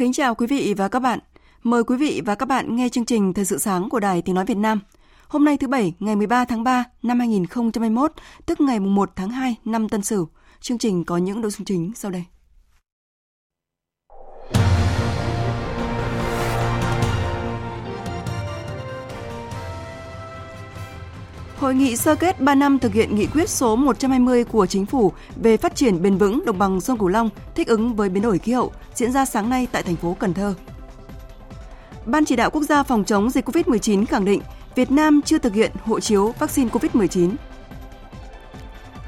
Kính chào quý vị và các bạn. Mời quý vị và các bạn nghe chương trình Thời sự sáng của Đài Tiếng Nói Việt Nam. Hôm nay thứ Bảy, ngày 13 tháng 3 năm 2021, tức ngày 1 tháng 2 năm Tân Sửu. Chương trình có những nội dung chính sau đây. Hội nghị sơ kết 3 năm thực hiện nghị quyết số 120 của Chính phủ về phát triển bền vững đồng bằng sông Cửu Long thích ứng với biến đổi khí hậu diễn ra sáng nay tại thành phố Cần Thơ. Ban chỉ đạo quốc gia phòng chống dịch COVID-19 khẳng định Việt Nam chưa thực hiện hộ chiếu vaccine COVID-19.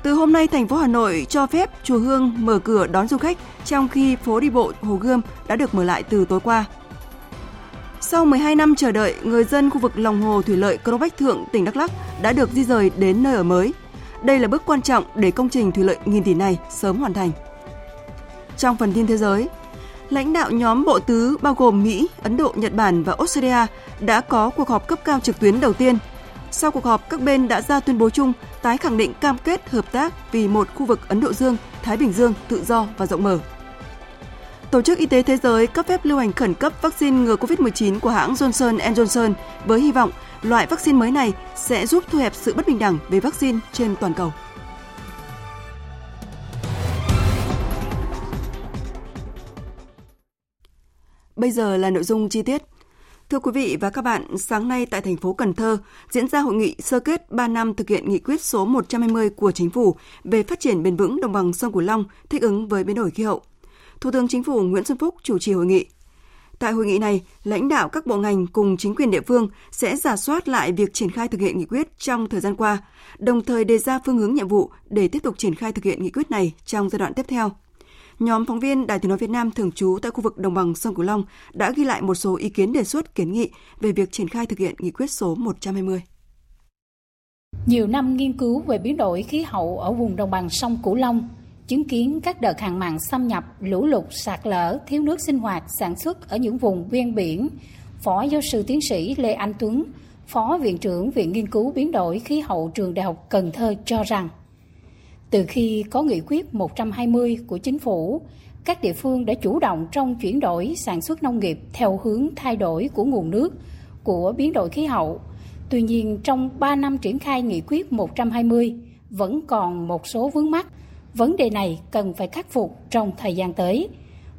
Từ hôm nay, thành phố Hà Nội cho phép chùa Hương mở cửa đón du khách, trong khi phố đi bộ Hồ Gươm đã được mở lại từ tối qua. Sau 12 năm chờ đợi, người dân khu vực lòng hồ thủy lợi Crong Bách Thượng, tỉnh Đắk Lắk đã được di rời đến nơi ở mới. Đây là bước quan trọng để công trình thủy lợi nghìn tỷ này sớm hoàn thành. Trong phần tin thế giới, lãnh đạo nhóm bộ tứ bao gồm Mỹ, Ấn Độ, Nhật Bản và Australia đã có cuộc họp cấp cao trực tuyến đầu tiên. Sau cuộc họp, các bên đã ra tuyên bố chung tái khẳng định cam kết hợp tác vì một khu vực Ấn Độ Dương, Thái Bình Dương tự do và rộng mở. Tổ chức Y tế Thế giới cấp phép lưu hành khẩn cấp vaccine ngừa COVID-19 của hãng Johnson Johnson với hy vọng loại vaccine mới này sẽ giúp thu hẹp sự bất bình đẳng về vaccine trên toàn cầu. Bây giờ là nội dung chi tiết. Thưa quý vị và các bạn, sáng nay tại thành phố Cần Thơ diễn ra hội nghị sơ kết 3 năm thực hiện nghị quyết số 120 của Chính phủ về phát triển bền vững đồng bằng sông Cửu Long thích ứng với biến đổi khí hậu. Thủ tướng Chính phủ Nguyễn Xuân Phúc chủ trì hội nghị. Tại hội nghị này, lãnh đạo các bộ ngành cùng chính quyền địa phương sẽ giả soát lại việc triển khai thực hiện nghị quyết trong thời gian qua, đồng thời đề ra phương hướng nhiệm vụ để tiếp tục triển khai thực hiện nghị quyết này trong giai đoạn tiếp theo. Nhóm phóng viên Đài Tiếng nói Việt Nam thường trú tại khu vực đồng bằng sông Cửu Long đã ghi lại một số ý kiến đề xuất kiến nghị về việc triển khai thực hiện nghị quyết số 120. Nhiều năm nghiên cứu về biến đổi khí hậu ở vùng đồng bằng sông Cửu Long chứng kiến các đợt hạn mặn xâm nhập, lũ lụt, sạt lở, thiếu nước sinh hoạt, sản xuất ở những vùng ven biển. Phó giáo sư tiến sĩ Lê Anh Tuấn, Phó Viện trưởng Viện Nghiên cứu Biến đổi Khí hậu Trường Đại học Cần Thơ cho rằng, từ khi có nghị quyết 120 của chính phủ, các địa phương đã chủ động trong chuyển đổi sản xuất nông nghiệp theo hướng thay đổi của nguồn nước, của biến đổi khí hậu. Tuy nhiên, trong 3 năm triển khai nghị quyết 120, vẫn còn một số vướng mắc – Vấn đề này cần phải khắc phục trong thời gian tới.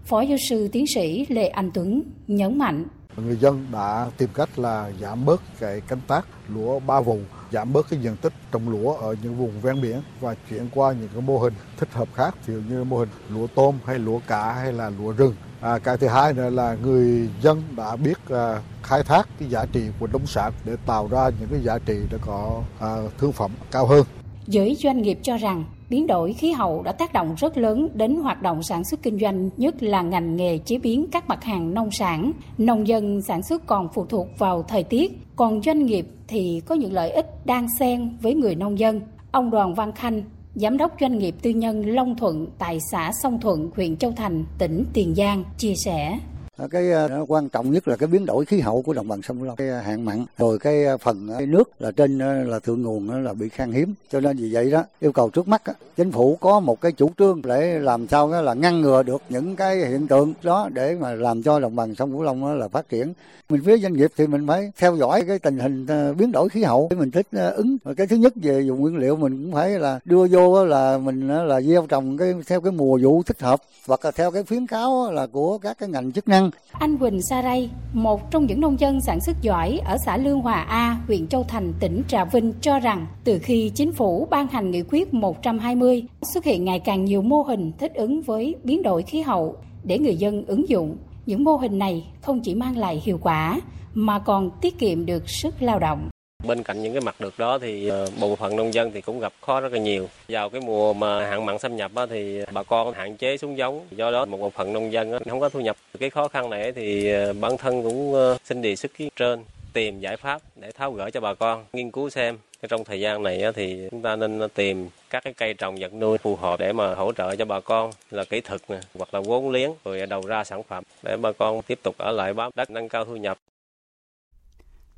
Phó giáo sư tiến sĩ Lê Anh Tuấn nhấn mạnh. Người dân đã tìm cách là giảm bớt cái canh tác lúa ba vùng, giảm bớt cái diện tích trồng lúa ở những vùng ven biển và chuyển qua những cái mô hình thích hợp khác, ví dụ như mô hình lúa tôm hay lúa cá hay là lúa rừng. À, cái thứ hai nữa là người dân đã biết à, khai thác cái giá trị của nông sản để tạo ra những cái giá trị để có à, thương phẩm cao hơn. Giới doanh nghiệp cho rằng biến đổi khí hậu đã tác động rất lớn đến hoạt động sản xuất kinh doanh, nhất là ngành nghề chế biến các mặt hàng nông sản. Nông dân sản xuất còn phụ thuộc vào thời tiết, còn doanh nghiệp thì có những lợi ích đang xen với người nông dân. Ông Đoàn Văn Khanh, Giám đốc doanh nghiệp tư nhân Long Thuận tại xã Sông Thuận, huyện Châu Thành, tỉnh Tiền Giang chia sẻ Ờ, cái ờ, quan trọng nhất là cái biến đổi khí hậu của đồng bằng sông Cửu Long. Cái ờ, hạn mặn. Rồi cái phần cái nước là trên là thượng nguồn là bị khan hiếm. Cho nên vì vậy đó, yêu cầu trước mắt chính phủ có một cái chủ trương để làm sao đó là ngăn ngừa được những cái hiện tượng đó để mà làm cho đồng bằng sông Cửu Long là phát triển. Mình phía doanh nghiệp thì mình phải theo dõi cái tình hình biến đổi khí hậu để mình thích ứng. Cái thứ nhất về dùng nguyên liệu mình cũng phải là đưa vô là mình là gieo trồng cái, theo cái mùa vụ thích hợp. Hoặc là theo cái khuyến cáo là của các cái ngành chức năng. Anh Quỳnh Sa Ray, một trong những nông dân sản xuất giỏi ở xã Lương Hòa A, huyện Châu Thành, tỉnh Trà Vinh cho rằng từ khi chính phủ ban hành nghị quyết 120 xuất hiện ngày càng nhiều mô hình thích ứng với biến đổi khí hậu để người dân ứng dụng. Những mô hình này không chỉ mang lại hiệu quả mà còn tiết kiệm được sức lao động. Bên cạnh những cái mặt được đó thì ờ, bộ phận nông dân thì cũng gặp khó rất là nhiều. Vào cái mùa mà hạn mặn xâm nhập thì bà con hạn chế xuống giống, do đó một bộ phận nông dân không có thu nhập. Cái khó khăn này thì ờ, bản thân cũng ờ, xin đề xuất kiến trên tìm giải pháp để tháo gỡ cho bà con nghiên cứu xem trong thời gian này thì chúng ta nên tìm các cái cây trồng vật nuôi phù hợp để mà hỗ trợ cho bà con là kỹ thuật hoặc là vốn liếng rồi đầu ra sản phẩm để bà con tiếp tục ở lại bám đất nâng cao thu nhập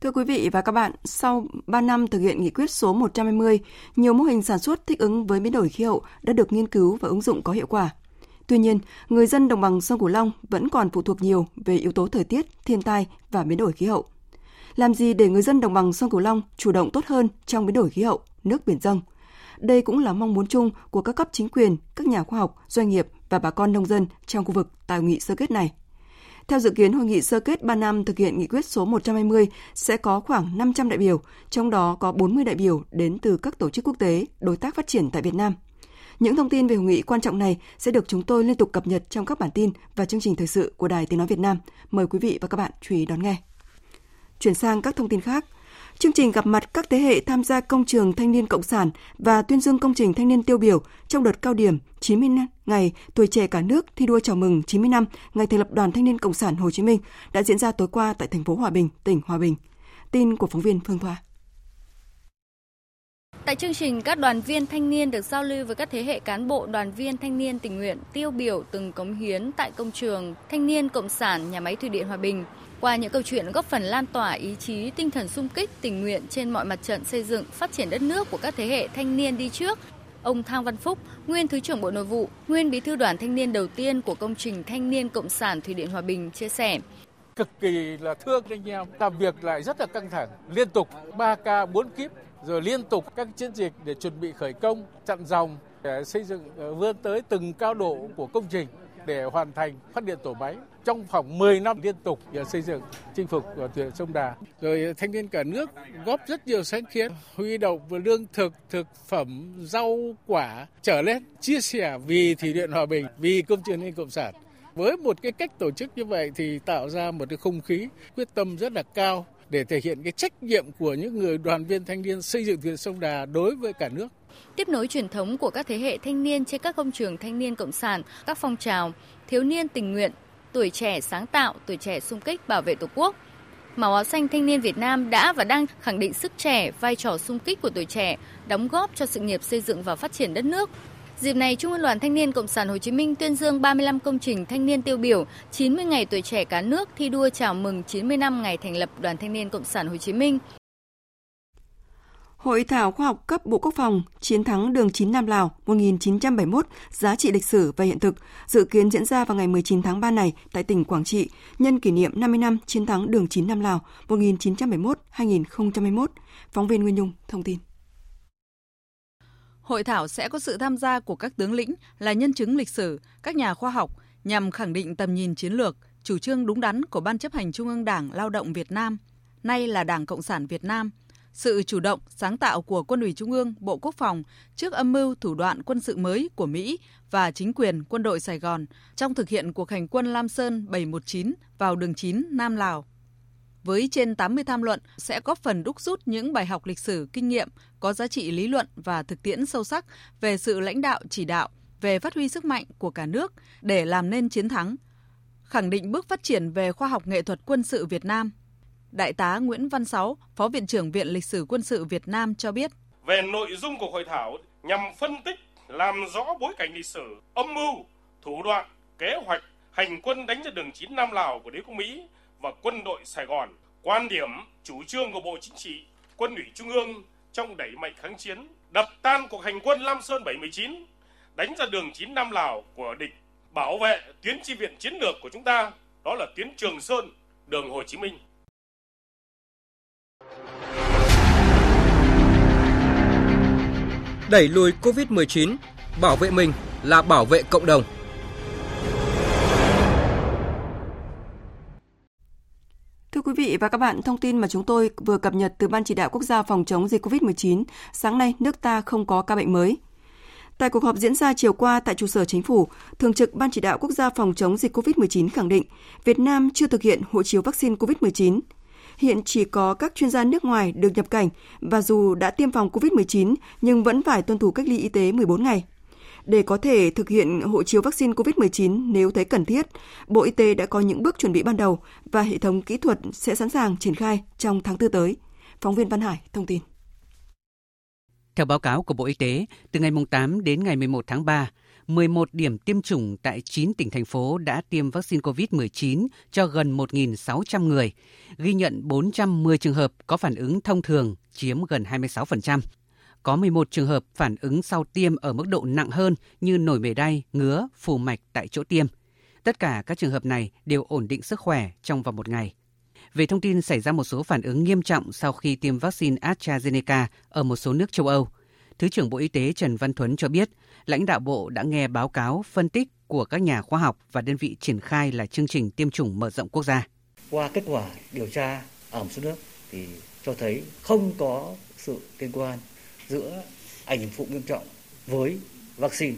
Thưa quý vị và các bạn, sau 3 năm thực hiện nghị quyết số 120, nhiều mô hình sản xuất thích ứng với biến đổi khí hậu đã được nghiên cứu và ứng dụng có hiệu quả. Tuy nhiên, người dân đồng bằng sông Cửu Long vẫn còn phụ thuộc nhiều về yếu tố thời tiết, thiên tai và biến đổi khí hậu. Làm gì để người dân đồng bằng sông Cửu Long chủ động tốt hơn trong biến đổi khí hậu, nước biển dâng? Đây cũng là mong muốn chung của các cấp chính quyền, các nhà khoa học, doanh nghiệp và bà con nông dân trong khu vực tại nghị sơ kết này. Theo dự kiến, hội nghị sơ kết 3 năm thực hiện nghị quyết số 120 sẽ có khoảng 500 đại biểu, trong đó có 40 đại biểu đến từ các tổ chức quốc tế, đối tác phát triển tại Việt Nam. Những thông tin về hội nghị quan trọng này sẽ được chúng tôi liên tục cập nhật trong các bản tin và chương trình thời sự của Đài Tiếng Nói Việt Nam. Mời quý vị và các bạn chú ý đón nghe. Chuyển sang các thông tin khác, Chương trình gặp mặt các thế hệ tham gia công trường thanh niên cộng sản và tuyên dương công trình thanh niên tiêu biểu trong đợt cao điểm 90 ngày tuổi trẻ cả nước thi đua chào mừng 90 năm ngày thành lập Đoàn Thanh niên Cộng sản Hồ Chí Minh đã diễn ra tối qua tại thành phố Hòa Bình, tỉnh Hòa Bình. Tin của phóng viên Phương Thoa. Tại chương trình, các đoàn viên thanh niên được giao lưu với các thế hệ cán bộ đoàn viên thanh niên tình nguyện tiêu biểu từng cống hiến tại công trường Thanh niên Cộng sản nhà máy thủy điện Hòa Bình. Qua những câu chuyện góp phần lan tỏa ý chí, tinh thần sung kích, tình nguyện trên mọi mặt trận xây dựng, phát triển đất nước của các thế hệ thanh niên đi trước, ông Thang Văn Phúc, nguyên Thứ trưởng Bộ Nội vụ, nguyên Bí thư đoàn thanh niên đầu tiên của công trình Thanh niên Cộng sản Thủy điện Hòa Bình chia sẻ. Cực kỳ là thương anh em làm việc lại rất là căng thẳng liên tục 3 k 4 kíp rồi liên tục các chiến dịch để chuẩn bị khởi công chặn dòng để xây dựng ờ, vươn tới từng cao độ của công trình để hoàn thành phát điện tổ máy trong khoảng 10 năm liên tục để xây dựng chinh phục thuyền sông Đà. Rồi thanh niên cả nước góp rất nhiều sáng kiến, huy động về lương thực, thực phẩm, rau quả trở lên, chia sẻ vì thủy điện hòa bình, vì công trường liên cộng sản. Với một cái cách tổ chức như vậy thì tạo ra một cái không khí quyết tâm rất là cao để thể hiện cái trách nhiệm của những người đoàn viên thanh niên xây dựng thuyền sông Đà đối với cả nước tiếp nối truyền thống của các thế hệ thanh niên trên các công trường thanh niên cộng sản, các phong trào, thiếu niên tình nguyện, tuổi trẻ sáng tạo, tuổi trẻ sung kích bảo vệ Tổ quốc. Màu áo xanh thanh niên Việt Nam đã và đang khẳng định sức trẻ, vai trò sung kích của tuổi trẻ, đóng góp cho sự nghiệp xây dựng và phát triển đất nước. Dịp này, Trung ương Đoàn Thanh niên Cộng sản Hồ Chí Minh tuyên dương 35 công trình thanh niên tiêu biểu, 90 ngày tuổi trẻ cả nước thi đua chào mừng 90 năm ngày thành lập Đoàn Thanh niên Cộng sản Hồ Chí Minh Hội thảo khoa học cấp Bộ Quốc phòng Chiến thắng đường 9 Nam Lào 1971 giá trị lịch sử và hiện thực dự kiến diễn ra vào ngày 19 tháng 3 này tại tỉnh Quảng Trị nhân kỷ niệm 50 năm chiến thắng đường 9 Nam Lào 1971-2021. Phóng viên Nguyên Nhung thông tin. Hội thảo sẽ có sự tham gia của các tướng lĩnh là nhân chứng lịch sử, các nhà khoa học nhằm khẳng định tầm nhìn chiến lược, chủ trương đúng đắn của Ban chấp hành Trung ương Đảng Lao động Việt Nam, nay là Đảng Cộng sản Việt Nam – sự chủ động, sáng tạo của Quân ủy Trung ương, Bộ Quốc phòng trước âm mưu thủ đoạn quân sự mới của Mỹ và chính quyền quân đội Sài Gòn trong thực hiện cuộc hành quân Lam Sơn 719 vào đường 9 Nam Lào. Với trên 80 tham luận sẽ góp phần đúc rút những bài học lịch sử, kinh nghiệm có giá trị lý luận và thực tiễn sâu sắc về sự lãnh đạo chỉ đạo, về phát huy sức mạnh của cả nước để làm nên chiến thắng, khẳng định bước phát triển về khoa học nghệ thuật quân sự Việt Nam – Đại tá Nguyễn Văn Sáu, Phó Viện trưởng Viện Lịch sử Quân sự Việt Nam cho biết. Về nội dung của hội thảo nhằm phân tích, làm rõ bối cảnh lịch sử, âm mưu, thủ đoạn, kế hoạch hành quân đánh ra đường 9 Nam Lào của đế quốc Mỹ và quân đội Sài Gòn, quan điểm, chủ trương của Bộ Chính trị, Quân ủy Trung ương trong đẩy mạnh kháng chiến, đập tan cuộc hành quân Lam Sơn 79, đánh ra đường 9 Nam Lào của địch, bảo vệ tuyến chi viện chiến lược của chúng ta, đó là tuyến Trường Sơn, đường Hồ Chí Minh. Đẩy lùi Covid-19, bảo vệ mình là bảo vệ cộng đồng. Thưa quý vị và các bạn, thông tin mà chúng tôi vừa cập nhật từ Ban chỉ đạo quốc gia phòng chống dịch COVID-19, sáng nay nước ta không có ca bệnh mới. Tại cuộc họp diễn ra chiều qua tại trụ sở chính phủ, Thường trực Ban chỉ đạo quốc gia phòng chống dịch COVID-19 khẳng định Việt Nam chưa thực hiện hộ chiếu vaccine COVID-19. Hiện chỉ có các chuyên gia nước ngoài được nhập cảnh và dù đã tiêm phòng COVID-19 nhưng vẫn phải tuân thủ cách ly y tế 14 ngày. Để có thể thực hiện hộ chiếu vaccine COVID-19 nếu thấy cần thiết, Bộ Y tế đã có những bước chuẩn bị ban đầu và hệ thống kỹ thuật sẽ sẵn sàng triển khai trong tháng 4 tới. Phóng viên Văn Hải thông tin. Theo báo cáo của Bộ Y tế, từ ngày 8 đến ngày 11 tháng 3, 11 điểm tiêm chủng tại 9 tỉnh thành phố đã tiêm vaccine COVID-19 cho gần 1.600 người, ghi nhận 410 trường hợp có phản ứng thông thường, chiếm gần 26%. Có 11 trường hợp phản ứng sau tiêm ở mức độ nặng hơn như nổi mề đay, ngứa, phù mạch tại chỗ tiêm. Tất cả các trường hợp này đều ổn định sức khỏe trong vòng một ngày. Về thông tin xảy ra một số phản ứng nghiêm trọng sau khi tiêm vaccine AstraZeneca ở một số nước châu Âu, Thứ trưởng Bộ Y tế Trần Văn Thuấn cho biết, lãnh đạo Bộ đã nghe báo cáo phân tích của các nhà khoa học và đơn vị triển khai là chương trình tiêm chủng mở rộng quốc gia. Qua kết quả điều tra ở một số nước thì cho thấy không có sự liên quan giữa ảnh hưởng phụ nghiêm trọng với vaccine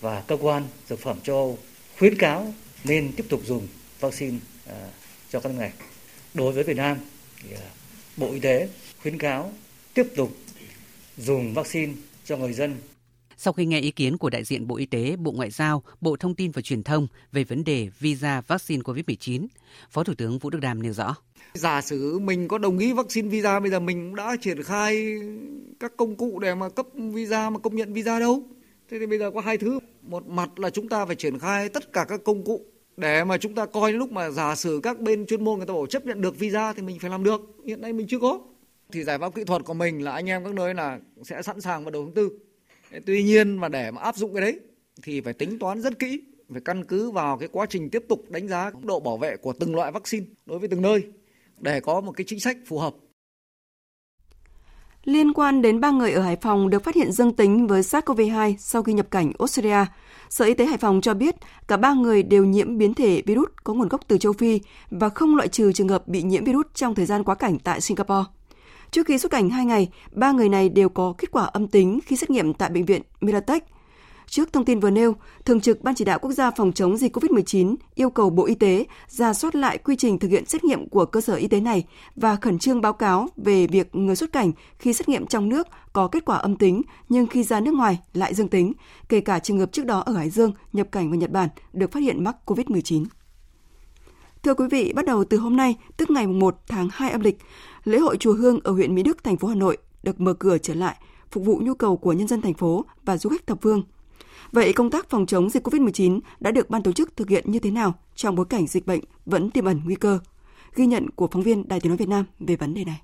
và cơ quan dược phẩm châu Âu khuyến cáo nên tiếp tục dùng vaccine à, cho các nước này. Đối với Việt Nam thì à, Bộ Y tế khuyến cáo tiếp tục dùng vaccine cho người dân. Sau khi nghe ý kiến của đại diện Bộ Y tế, Bộ Ngoại giao, Bộ Thông tin và Truyền thông về vấn đề visa vaccine COVID-19, Phó Thủ tướng Vũ Đức Đam nêu rõ. Giả sử mình có đồng ý vaccine visa, bây giờ mình cũng đã triển khai các công cụ để mà cấp visa mà công nhận visa đâu. Thế thì bây giờ có hai thứ. Một mặt là chúng ta phải triển khai tất cả các công cụ để mà chúng ta coi lúc mà giả sử các bên chuyên môn người ta bảo chấp nhận được visa thì mình phải làm được. Hiện nay mình chưa có thì giải pháp kỹ thuật của mình là anh em các nơi là sẽ sẵn sàng vào đầu tháng tư tuy nhiên mà để mà áp dụng cái đấy thì phải tính toán rất kỹ phải căn cứ vào cái quá trình tiếp tục đánh giá độ bảo vệ của từng loại vaccine đối với từng nơi để có một cái chính sách phù hợp Liên quan đến ba người ở Hải Phòng được phát hiện dương tính với SARS-CoV-2 sau khi nhập cảnh Australia, Sở Y tế Hải Phòng cho biết cả ba người đều nhiễm biến thể virus có nguồn gốc từ châu Phi và không loại trừ trường hợp bị nhiễm virus trong thời gian quá cảnh tại Singapore. Trước khi xuất cảnh 2 ngày, ba người này đều có kết quả âm tính khi xét nghiệm tại bệnh viện Miratech. Trước thông tin vừa nêu, Thường trực Ban chỉ đạo quốc gia phòng chống dịch COVID-19 yêu cầu Bộ Y tế ra soát lại quy trình thực hiện xét nghiệm của cơ sở y tế này và khẩn trương báo cáo về việc người xuất cảnh khi xét nghiệm trong nước có kết quả âm tính nhưng khi ra nước ngoài lại dương tính, kể cả trường hợp trước đó ở Hải Dương nhập cảnh vào Nhật Bản được phát hiện mắc COVID-19. Thưa quý vị, bắt đầu từ hôm nay, tức ngày 1 tháng 2 âm lịch, lễ hội chùa Hương ở huyện Mỹ Đức, thành phố Hà Nội được mở cửa trở lại, phục vụ nhu cầu của nhân dân thành phố và du khách thập phương. Vậy công tác phòng chống dịch COVID-19 đã được ban tổ chức thực hiện như thế nào trong bối cảnh dịch bệnh vẫn tiềm ẩn nguy cơ? Ghi nhận của phóng viên Đài Tiếng nói Việt Nam về vấn đề này.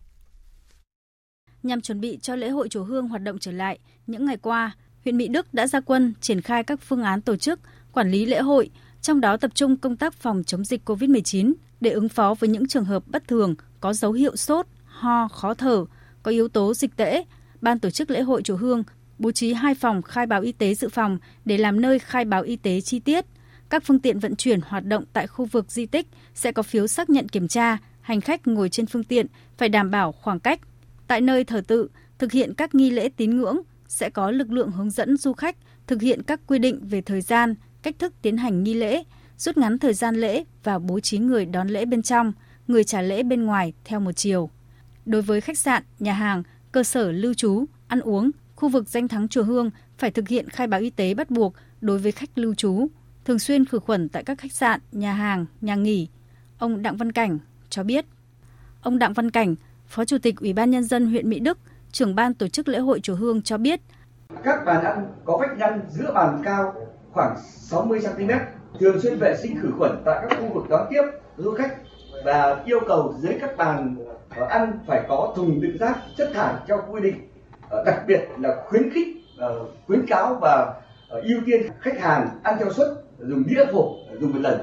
Nhằm chuẩn bị cho lễ hội chùa Hương hoạt động trở lại, những ngày qua, huyện Mỹ Đức đã ra quân triển khai các phương án tổ chức, quản lý lễ hội, trong đó tập trung công tác phòng chống dịch COVID-19 để ứng phó với những trường hợp bất thường có dấu hiệu sốt, ho, khó thở, có yếu tố dịch tễ. Ban tổ chức lễ hội chùa Hương bố trí hai phòng khai báo y tế dự phòng để làm nơi khai báo y tế chi tiết. Các phương tiện vận chuyển hoạt động tại khu vực di tích sẽ có phiếu xác nhận kiểm tra, hành khách ngồi trên phương tiện phải đảm bảo khoảng cách. Tại nơi thờ tự, thực hiện các nghi lễ tín ngưỡng sẽ có lực lượng hướng dẫn du khách thực hiện các quy định về thời gian, cách thức tiến hành nghi lễ, rút ngắn thời gian lễ và bố trí người đón lễ bên trong, người trả lễ bên ngoài theo một chiều. Đối với khách sạn, nhà hàng, cơ sở lưu trú, ăn uống, khu vực danh thắng chùa Hương phải thực hiện khai báo y tế bắt buộc đối với khách lưu trú, thường xuyên khử khuẩn tại các khách sạn, nhà hàng, nhà nghỉ. Ông Đặng Văn Cảnh cho biết. Ông Đặng Văn Cảnh, Phó Chủ tịch Ủy ban Nhân dân huyện Mỹ Đức, trưởng ban tổ chức lễ hội chùa Hương cho biết. Các bàn ăn có vách ngăn giữa bàn cao khoảng 60 cm, thường xuyên vệ sinh khử khuẩn tại các khu vực đón tiếp du khách và yêu cầu dưới các bàn ờ, ăn phải có thùng đựng rác chất thải theo quy định. Ờ, đặc biệt là khuyến khích, ờ, khuyến cáo và ưu tiên khách hàng ăn theo suất dùng đĩa hộp dùng một lần.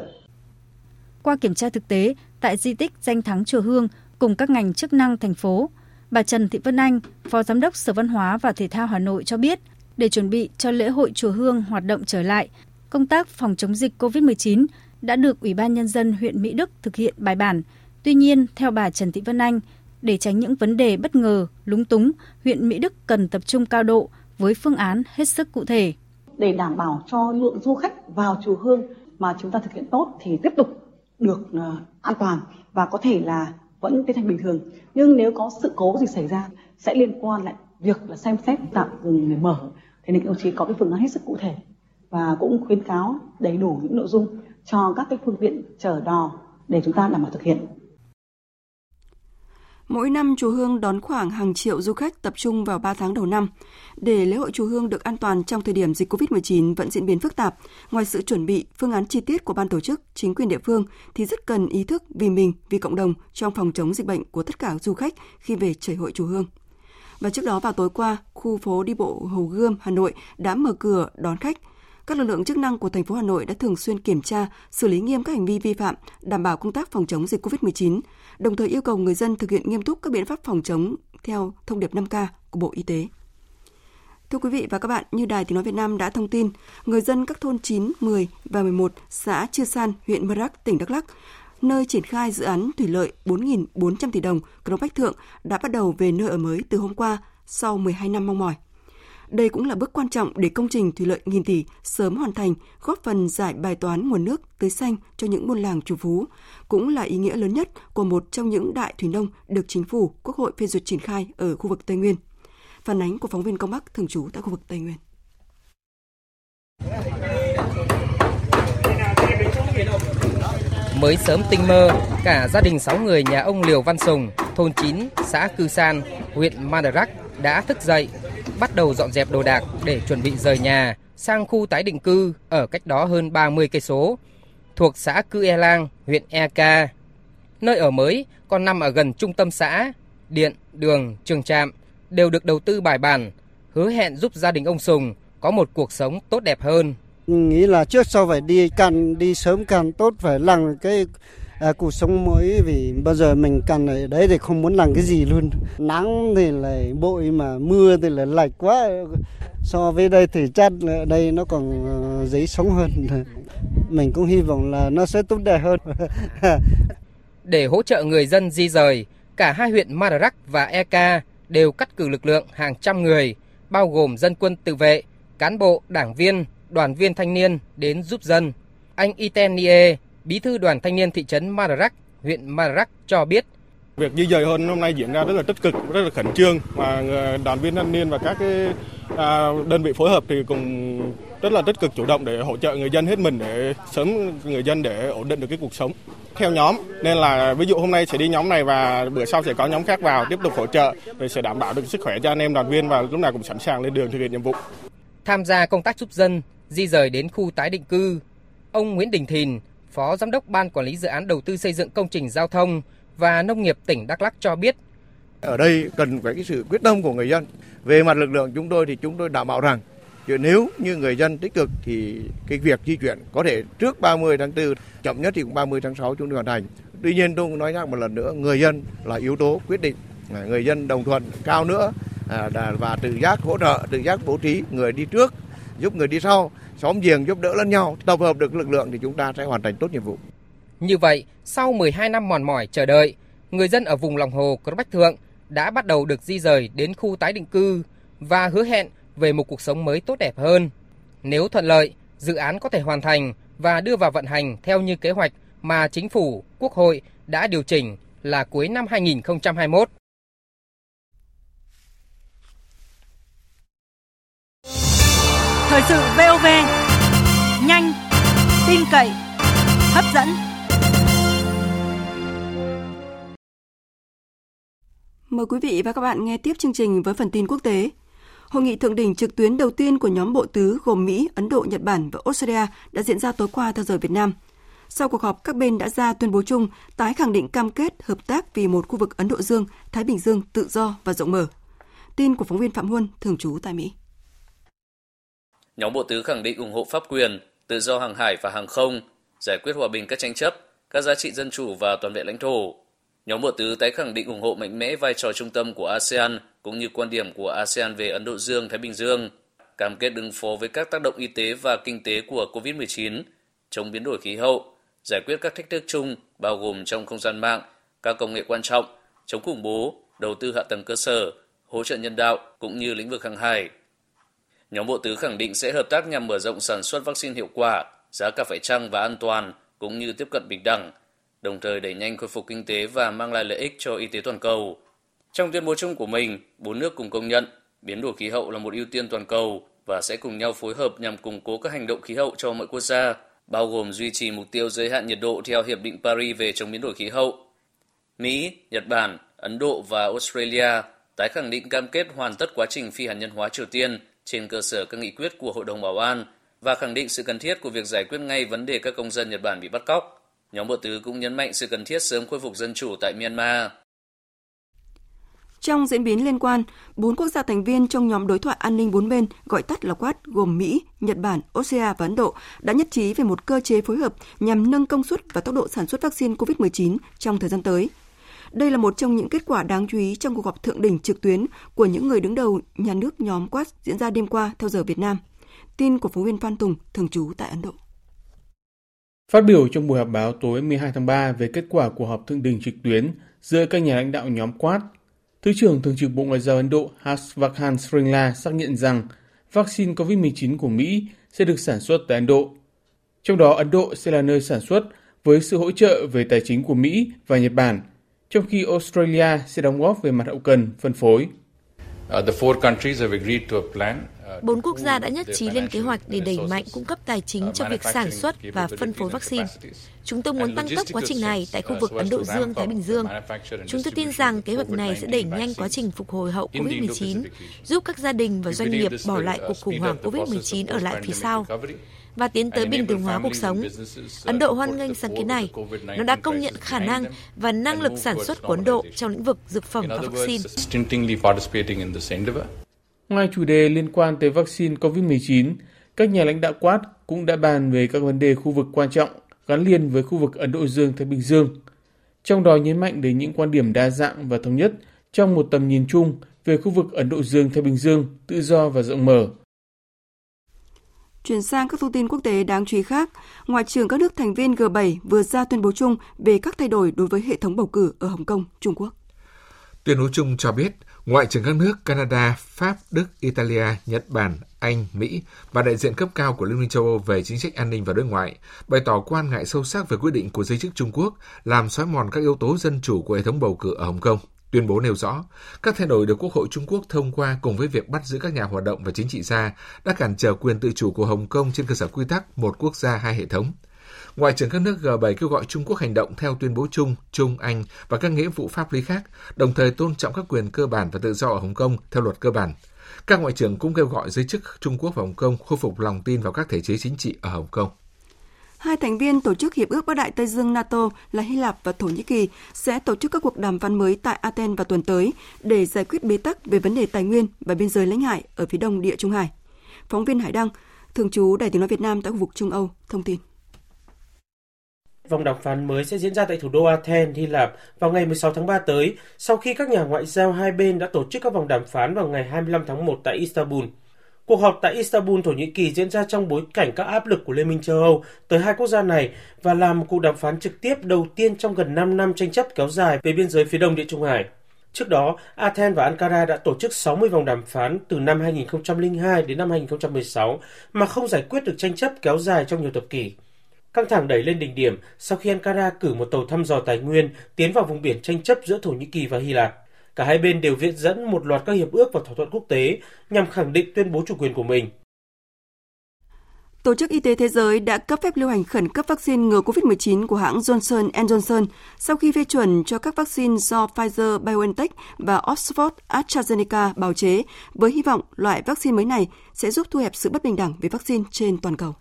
Qua kiểm tra thực tế tại di tích danh thắng chùa Hương cùng các ngành chức năng thành phố, bà Trần Thị Vân Anh, Phó Giám đốc Sở Văn hóa và Thể thao Hà Nội cho biết, để chuẩn bị cho lễ hội chùa Hương hoạt động trở lại, công tác phòng chống dịch COVID-19 đã được Ủy ban Nhân dân huyện Mỹ Đức thực hiện bài bản, Tuy nhiên, theo bà Trần Thị Vân Anh, để tránh những vấn đề bất ngờ, lúng túng, huyện Mỹ Đức cần tập trung cao độ với phương án hết sức cụ thể. Để đảm bảo cho lượng du khách vào chùa Hương mà chúng ta thực hiện tốt thì tiếp tục được ờ, an toàn và có thể là vẫn tiến hành bình thường. Nhưng nếu có sự cố gì xảy ra sẽ liên quan lại việc là xem xét tạm dừng để mở Thế nên đồng chí có cái phương án hết sức cụ thể và cũng khuyến cáo đầy đủ những nội dung cho các cái phương tiện chở đò để chúng ta đảm bảo thực hiện. Mỗi năm chùa Hương đón khoảng hàng triệu du khách tập trung vào 3 tháng đầu năm. Để lễ hội chùa Hương được an toàn trong thời điểm dịch COVID-19 vẫn diễn biến phức tạp, ngoài sự chuẩn bị, phương án chi tiết của ban tổ chức, chính quyền địa phương thì rất cần ý thức vì mình, vì cộng đồng trong phòng chống dịch bệnh của tất cả du khách khi về chảy hội chùa Hương. Và trước đó vào tối qua, khu phố đi bộ Hồ Gươm, Hà Nội đã mở cửa đón khách. Các lực lượng chức năng của thành phố Hà Nội đã thường xuyên kiểm tra, xử lý nghiêm các hành vi vi phạm, đảm bảo công tác phòng chống dịch COVID-19, đồng thời yêu cầu người dân thực hiện nghiêm túc các biện pháp phòng chống theo thông điệp 5K của Bộ Y tế. Thưa quý vị và các bạn, như Đài Tiếng Nói Việt Nam đã thông tin, người dân các thôn 9, 10 và 11 xã Chư San, huyện Mơ Rắc, tỉnh Đắk Lắc, nơi triển khai dự án thủy lợi 4.400 tỷ đồng Crong Bách Thượng đã bắt đầu về nơi ở mới từ hôm qua sau 12 năm mong mỏi. Đây cũng là bước quan trọng để công trình thủy lợi nghìn tỷ sớm hoàn thành, góp phần giải bài toán nguồn nước tưới xanh cho những buôn làng chủ phú, cũng là ý nghĩa lớn nhất của một trong những đại thủy nông được chính phủ, quốc hội phê duyệt triển khai ở khu vực Tây Nguyên. Phản ánh của phóng viên Công Bắc thường trú tại khu vực Tây Nguyên. Mới sớm tinh mơ, cả gia đình 6 người nhà ông Liều Văn Sùng, thôn 9, xã Cư San, huyện Madarak đã thức dậy, bắt đầu dọn dẹp đồ đạc để chuẩn bị rời nhà sang khu tái định cư ở cách đó hơn 30 cây số, thuộc xã Cư E Lang, huyện Eka. Nơi ở mới còn nằm ở gần trung tâm xã, điện, đường, trường trạm đều được đầu tư bài bản, hứa hẹn giúp gia đình ông Sùng có một cuộc sống tốt đẹp hơn nghĩ là trước sau phải đi càng đi sớm càng tốt phải làm cái à, cuộc sống mới vì bao giờ mình cần ở đấy thì không muốn làm cái gì luôn. Nắng thì lại bội mà mưa thì lại lạnh quá. So với đây thì chắc ở đây nó còn ờ, dễ sống hơn. Mình cũng hy vọng là nó sẽ tốt đẹp hơn. Để hỗ trợ người dân di rời cả hai huyện Madarak và Eka đều cắt cử lực lượng hàng trăm người bao gồm dân quân tự vệ cán bộ đảng viên đoàn viên thanh niên đến giúp dân. Anh Itenie, bí thư đoàn thanh niên thị trấn Madarak, huyện Madarak cho biết Việc di dời hơn hôm nay diễn ra rất là tích cực, rất là khẩn trương và đoàn viên thanh niên và các cái à, đơn vị phối hợp thì cùng rất là tích cực chủ động để hỗ trợ người dân hết mình để sớm người dân để ổn định được cái cuộc sống theo nhóm nên là ví dụ hôm nay sẽ đi nhóm này và bữa sau sẽ có nhóm khác vào tiếp tục hỗ trợ để sẽ đảm bảo được sức khỏe cho anh em đoàn viên và lúc nào cũng sẵn sàng lên đường thực hiện nhiệm vụ. Tham gia công tác giúp dân, di rời đến khu tái định cư. Ông Nguyễn Đình Thìn, Phó Giám đốc Ban Quản lý Dự án Đầu tư xây dựng công trình giao thông và Nông nghiệp tỉnh Đắk Lắk cho biết. Ở đây cần phải cái sự quyết tâm của người dân. Về mặt lực lượng chúng tôi thì chúng tôi đảm bảo rằng nếu như người dân tích cực thì cái việc di chuyển có thể trước 30 tháng 4, chậm nhất thì cũng 30 tháng 6 chúng tôi hoàn thành. Tuy nhiên tôi cũng nói nhắc một lần nữa, người dân là yếu tố quyết định. À, người dân đồng thuận cao nữa à, và tự giác hỗ trợ, tự giác bố trí người đi trước giúp người đi sau, xóm giềng giúp đỡ lẫn nhau, tập hợp được lực lượng thì chúng ta sẽ hoàn thành tốt nhiệm vụ. Như vậy, sau 12 năm mòn mỏi chờ đợi, người dân ở vùng lòng hồ Cờ Bách Thượng đã bắt đầu được di rời đến khu tái định cư và hứa hẹn về một cuộc sống mới tốt đẹp hơn. Nếu thuận lợi, dự án có thể hoàn thành và đưa vào vận hành theo như kế hoạch mà chính phủ, quốc hội đã điều chỉnh là cuối năm 2021. Thời sự VOV nhanh, tin cậy, hấp dẫn. Mời quý vị và các bạn nghe tiếp chương trình với phần tin quốc tế. Hội nghị thượng đỉnh trực tuyến đầu tiên của nhóm bộ tứ gồm Mỹ, Ấn Độ, Nhật Bản và Australia đã diễn ra tối qua theo giờ Việt Nam. Sau cuộc họp, các bên đã ra tuyên bố chung tái khẳng định cam kết hợp tác vì một khu vực Ấn Độ Dương, Thái Bình Dương tự do và rộng mở. Tin của phóng viên Phạm Huân, thường trú tại Mỹ. Nhóm bộ tứ khẳng định ủng hộ pháp quyền, tự do hàng hải và hàng không, giải quyết hòa bình các tranh chấp, các giá trị dân chủ và toàn vẹn lãnh thổ. Nhóm bộ tứ tái khẳng định ủng hộ mạnh mẽ vai trò trung tâm của ASEAN cũng như quan điểm của ASEAN về Ấn Độ Dương, Thái Bình Dương, cam kết ứng phó với các tác động y tế và kinh tế của COVID-19, chống biến đổi khí hậu, giải quyết các thách thức chung bao gồm trong không gian mạng, các công nghệ quan trọng, chống khủng bố, đầu tư hạ tầng cơ sở, hỗ trợ nhân đạo cũng như lĩnh vực hàng hải. Nhóm bộ tứ khẳng định sẽ hợp tác nhằm mở rộng sản xuất vaccine hiệu quả, giá cả phải chăng và an toàn cũng như tiếp cận bình đẳng, đồng thời đẩy nhanh khôi phục kinh tế và mang lại lợi ích cho y tế toàn cầu. Trong tuyên bố chung của mình, bốn nước cùng công nhận biến đổi khí hậu là một ưu tiên toàn cầu và sẽ cùng nhau phối hợp nhằm củng cố các hành động khí hậu cho mọi quốc gia, bao gồm duy trì mục tiêu giới hạn nhiệt độ theo Hiệp định Paris về chống biến đổi khí hậu. Mỹ, Nhật Bản, Ấn Độ và Australia tái khẳng định cam kết hoàn tất quá trình phi hạt nhân hóa Triều Tiên trên cơ sở các nghị quyết của Hội đồng Bảo an và khẳng định sự cần thiết của việc giải quyết ngay vấn đề các công dân Nhật Bản bị bắt cóc. Nhóm bộ tứ cũng nhấn mạnh sự cần thiết sớm khôi phục dân chủ tại Myanmar. Trong diễn biến liên quan, bốn quốc gia thành viên trong nhóm đối thoại an ninh bốn bên, gọi tắt là Quad, gồm Mỹ, Nhật Bản, Australia và Ấn Độ, đã nhất trí về một cơ chế phối hợp nhằm nâng công suất và tốc độ sản xuất vaccine COVID-19 trong thời gian tới. Đây là một trong những kết quả đáng chú ý trong cuộc họp thượng đỉnh trực tuyến của những người đứng đầu nhà nước nhóm Quad diễn ra đêm qua theo giờ Việt Nam. Tin của phóng viên Phan Tùng, thường trú tại Ấn Độ. Phát biểu trong buổi họp báo tối 12 tháng 3 về kết quả của họp thượng đỉnh trực tuyến giữa các nhà lãnh đạo nhóm Quad, Thứ trưởng Thường trực Bộ Ngoại giao Ấn Độ Harshvardhan Shringla xác nhận rằng vaccine COVID-19 của Mỹ sẽ được sản xuất tại Ấn Độ. Trong đó, Ấn Độ sẽ là nơi sản xuất với sự hỗ trợ về tài chính của Mỹ và Nhật Bản, trong khi Australia sẽ đóng góp về mặt hậu cần, phân phối. Uh, a plan Bốn quốc gia đã nhất trí lên kế hoạch để đẩy mạnh cung cấp tài chính cho việc sản xuất và phân phối vaccine. Chúng tôi muốn tăng tốc quá trình này tại khu vực Ấn Độ Dương-Thái Bình Dương. Chúng tôi tin rằng kế hoạch này sẽ đẩy nhanh quá trình phục hồi hậu COVID-19, giúp các gia đình và doanh nghiệp bỏ lại cuộc khủng hoảng COVID-19 ở lại phía sau và tiến tới bình thường hóa cuộc sống. Ấn Độ hoan nghênh sáng kiến này. Nó đã công nhận khả năng và năng lực sản xuất của Ấn Độ trong lĩnh vực dược phẩm và vaccine. Ngoài chủ đề liên quan tới vaccine COVID-19, các nhà lãnh đạo Quad cũng đã bàn về các vấn đề khu vực quan trọng gắn liền với khu vực Ấn Độ Dương-Thái Bình Dương, trong đó nhấn mạnh đến những quan điểm đa dạng và thống nhất trong một tầm nhìn chung về khu vực Ấn Độ Dương-Thái Bình Dương tự do và rộng mở. Chuyển sang các thông tin quốc tế đáng chú ý khác, Ngoại trưởng các nước thành viên G7 vừa ra tuyên bố chung về các thay đổi đối với hệ thống bầu cử ở Hồng Kông, Trung Quốc. Tuyên bố chung cho biết Ngoại trưởng các nước Canada, Pháp, Đức, Italia, Nhật Bản, Anh, Mỹ và đại diện cấp cao của Liên minh châu Âu về chính sách an ninh và đối ngoại bày tỏ quan ngại sâu sắc về quyết định của giới chức Trung Quốc làm xói mòn các yếu tố dân chủ của hệ thống bầu cử ở Hồng Kông. Tuyên bố nêu rõ, các thay đổi được Quốc hội Trung Quốc thông qua cùng với việc bắt giữ các nhà hoạt động và chính trị gia đã cản trở quyền tự chủ của Hồng Kông trên cơ sở quy tắc một quốc gia hai hệ thống. Ngoại trưởng các nước G7 kêu gọi Trung Quốc hành động theo tuyên bố chung, Trung, Anh và các nghĩa vụ pháp lý khác, đồng thời tôn trọng các quyền cơ bản và tự do ở Hồng Kông theo luật cơ bản. Các ngoại trưởng cũng kêu gọi giới chức Trung Quốc và Hồng Kông khôi phục lòng tin vào các thể chế chính trị ở Hồng Kông. Hai thành viên Tổ chức Hiệp ước Bắc Đại Tây Dương NATO là Hy Lạp và Thổ Nhĩ Kỳ sẽ tổ chức các cuộc đàm phán mới tại Athens vào tuần tới để giải quyết bế tắc về vấn đề tài nguyên và biên giới lãnh hải ở phía đông địa Trung Hải. Phóng viên Hải Đăng, thường trú Đài tiếng nói Việt Nam tại khu vực Trung Âu, thông tin. Vòng đàm phán mới sẽ diễn ra tại thủ đô Athens, Hy Lạp vào ngày 16 tháng 3 tới, sau khi các nhà ngoại giao hai bên đã tổ chức các vòng đàm phán vào ngày 25 tháng 1 tại Istanbul. Cuộc họp tại Istanbul, Thổ Nhĩ Kỳ diễn ra trong bối cảnh các áp lực của Liên minh châu Âu tới hai quốc gia này và làm một cuộc đàm phán trực tiếp đầu tiên trong gần 5 năm tranh chấp kéo dài về biên giới phía đông Địa Trung Hải. Trước đó, Athens và Ankara đã tổ chức 60 vòng đàm phán từ năm 2002 đến năm 2016 mà không giải quyết được tranh chấp kéo dài trong nhiều thập kỷ. Căng thẳng đẩy lên đỉnh điểm sau khi Ankara cử một tàu thăm dò tài nguyên tiến vào vùng biển tranh chấp giữa Thổ Nhĩ Kỳ và Hy Lạp. Cả hai bên đều viện dẫn một loạt các hiệp ước và thỏa thuận quốc tế nhằm khẳng định tuyên bố chủ quyền của mình. Tổ chức Y tế Thế giới đã cấp phép lưu hành khẩn cấp vaccine ngừa COVID-19 của hãng Johnson Johnson sau khi phê chuẩn cho các vaccine do Pfizer-BioNTech và Oxford AstraZeneca bào chế, với hy vọng loại vaccine mới này sẽ giúp thu hẹp sự bất bình đẳng về vaccine trên toàn cầu.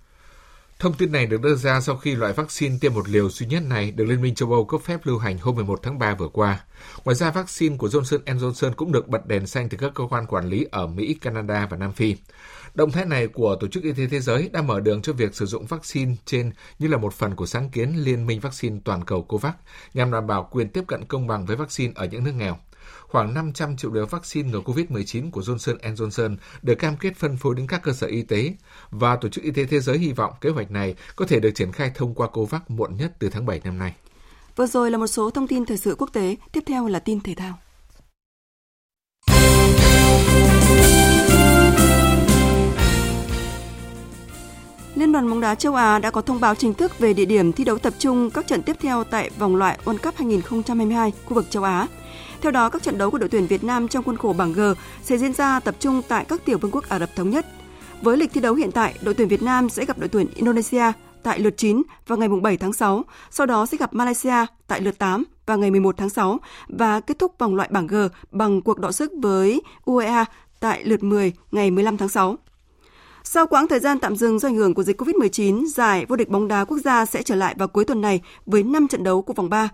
Thông tin này được đưa ra sau khi loại vaccine tiêm một liều duy nhất này được Liên minh châu Âu cấp phép lưu hành hôm 11 tháng 3 vừa qua. Ngoài ra, vaccine của Johnson Johnson cũng được bật đèn xanh từ các cơ quan quản lý ở Mỹ, Canada và Nam Phi. Động thái này của Tổ chức Y tế Thế giới đã mở đường cho việc sử dụng vaccine trên như là một phần của sáng kiến Liên minh vaccine toàn cầu COVAX nhằm đảm bảo quyền tiếp cận công bằng với vaccine ở những nước nghèo khoảng 500 triệu liều vaccine ngừa COVID-19 của Johnson Johnson được cam kết phân phối đến các cơ sở y tế và Tổ chức Y tế Thế giới hy vọng kế hoạch này có thể được triển khai thông qua COVAX muộn nhất từ tháng 7 năm nay. Vừa rồi là một số thông tin thời sự quốc tế, tiếp theo là tin thể thao. Liên đoàn bóng đá châu Á đã có thông báo chính thức về địa điểm thi đấu tập trung các trận tiếp theo tại vòng loại World Cup 2022 khu vực châu Á. Theo đó, các trận đấu của đội tuyển Việt Nam trong khuôn khổ bảng G sẽ diễn ra tập trung tại các tiểu vương quốc Ả Rập Thống Nhất. Với lịch thi đấu hiện tại, đội tuyển Việt Nam sẽ gặp đội tuyển Indonesia tại lượt 9 vào ngày 7 tháng 6, sau đó sẽ gặp Malaysia tại lượt 8 vào ngày 11 tháng 6 và kết thúc vòng loại bảng G bằng cuộc đọ sức với UEA tại lượt 10 ngày 15 tháng 6. Sau quãng thời gian tạm dừng do ảnh hưởng của dịch COVID-19, giải vô địch bóng đá quốc gia sẽ trở lại vào cuối tuần này với 5 trận đấu của vòng 3.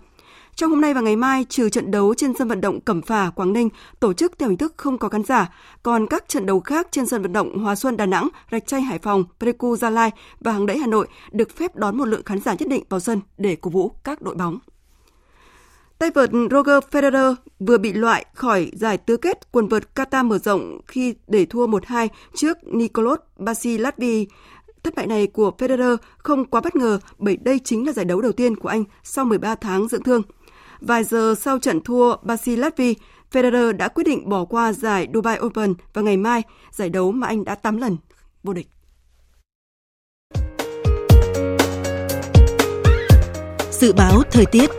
Trong hôm nay và ngày mai, trừ trận đấu trên sân vận động Cẩm Phả, Quảng Ninh tổ chức theo hình thức không có khán giả, còn các trận đấu khác trên sân vận động Hòa Xuân Đà Nẵng, Rạch Chay, Hải Phòng, Pleiku Gia Lai và Hàng Đẫy Hà Nội được phép đón một lượng khán giả nhất định vào sân để cổ vũ các đội bóng. Tay vợt Roger Federer vừa bị loại khỏi giải tứ kết quần vợt Qatar mở rộng khi để thua 1-2 trước Nicolas Basilatvi. Thất bại này của Federer không quá bất ngờ bởi đây chính là giải đấu đầu tiên của anh sau 13 tháng dưỡng thương. Vài giờ sau trận thua Basilashvili, Federer đã quyết định bỏ qua giải Dubai Open vào ngày mai, giải đấu mà anh đã 8 lần vô địch. Dự báo thời tiết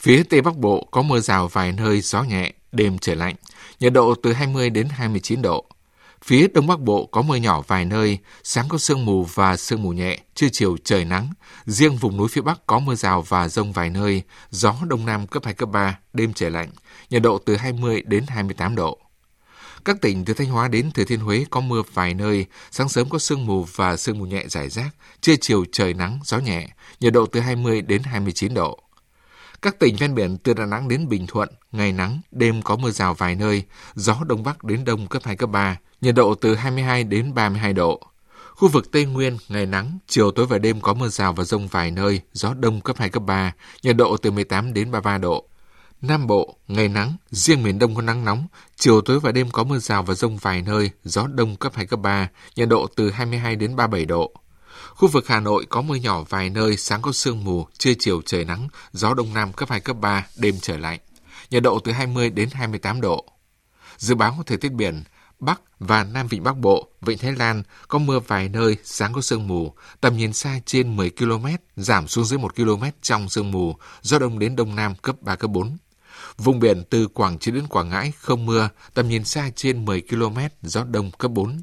Phía Tây Bắc Bộ có mưa rào vài nơi, gió nhẹ, đêm trời lạnh, nhiệt độ từ 20 đến 29 độ. Phía Đông Bắc Bộ có mưa nhỏ vài nơi, sáng có sương mù và sương mù nhẹ, trưa chiều trời nắng. Riêng vùng núi phía Bắc có mưa rào và rông vài nơi, gió Đông Nam cấp 2, cấp 3, đêm trời lạnh, nhiệt độ từ 20 đến 28 độ. Các tỉnh từ Thanh Hóa đến Thừa Thiên Huế có mưa vài nơi, sáng sớm có sương mù và sương mù nhẹ rải rác, trưa chiều trời nắng, gió nhẹ, nhiệt độ từ 20 đến 29 độ. Các tỉnh ven biển từ Đà Nẵng đến Bình Thuận, ngày nắng, đêm có mưa rào vài nơi, gió đông bắc đến đông cấp 2, cấp 3, nhiệt độ từ 22 đến 32 độ. Khu vực Tây Nguyên, ngày nắng, chiều tối và đêm có mưa rào và rông vài nơi, gió đông cấp 2, cấp 3, nhiệt độ từ 18 đến 33 độ. Nam Bộ, ngày nắng, riêng miền Đông có nắng nóng, chiều tối và đêm có mưa rào và rông vài nơi, gió đông cấp 2, cấp 3, nhiệt độ từ 22 đến 37 độ. Khu vực Hà Nội có mưa nhỏ vài nơi, sáng có sương mù, trưa chiều trời nắng, gió đông nam cấp 2, cấp 3, đêm trời lạnh. Nhiệt độ từ 20 đến 28 độ. Dự báo thời tiết biển, Bắc và Nam Vịnh Bắc Bộ, Vịnh Thái Lan có mưa vài nơi, sáng có sương mù, tầm nhìn xa trên 10 km, giảm xuống dưới 1 km trong sương mù, gió đông đến đông nam cấp 3, cấp 4. Vùng biển từ Quảng Trị đến Quảng Ngãi không mưa, tầm nhìn xa trên 10 km, gió đông cấp 4.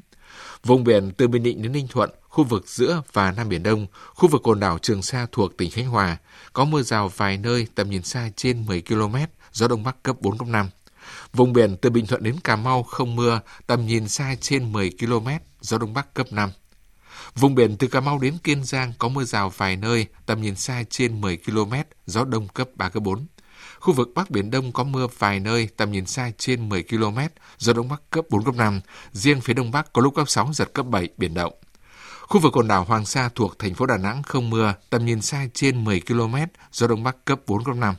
Vùng biển từ Bình Định đến Ninh Thuận, khu vực giữa và Nam Biển Đông, khu vực quần đảo Trường Sa thuộc tỉnh Khánh Hòa, có mưa rào vài nơi tầm nhìn xa trên 10 km, gió Đông Bắc cấp 4, cấp 5. Vùng biển từ Bình Thuận đến Cà Mau không mưa, tầm nhìn xa trên 10 km, gió Đông Bắc cấp 5. Vùng biển từ Cà Mau đến Kiên Giang có mưa rào vài nơi, tầm nhìn xa trên 10 km, gió Đông cấp 3, cấp 4. Khu vực Bắc Biển Đông có mưa vài nơi, tầm nhìn xa trên 10 km, gió Đông Bắc cấp 4, cấp 5. Riêng phía Đông Bắc có lúc cấp 6, giật cấp 7, biển động. Khu vực quần đảo Hoàng Sa thuộc thành phố Đà Nẵng không mưa, tầm nhìn xa trên 10 km, gió Đông Bắc cấp 4, cấp 5.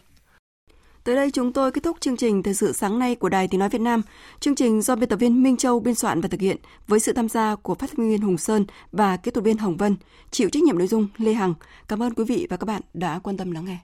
Tới đây chúng tôi kết thúc chương trình Thời sự sáng nay của Đài Tiếng Nói Việt Nam. Chương trình do biên tập viên Minh Châu biên soạn và thực hiện với sự tham gia của phát thanh viên Hùng Sơn và kỹ thuật viên Hồng Vân, chịu trách nhiệm nội dung Lê Hằng. Cảm ơn quý vị và các bạn đã quan tâm lắng nghe.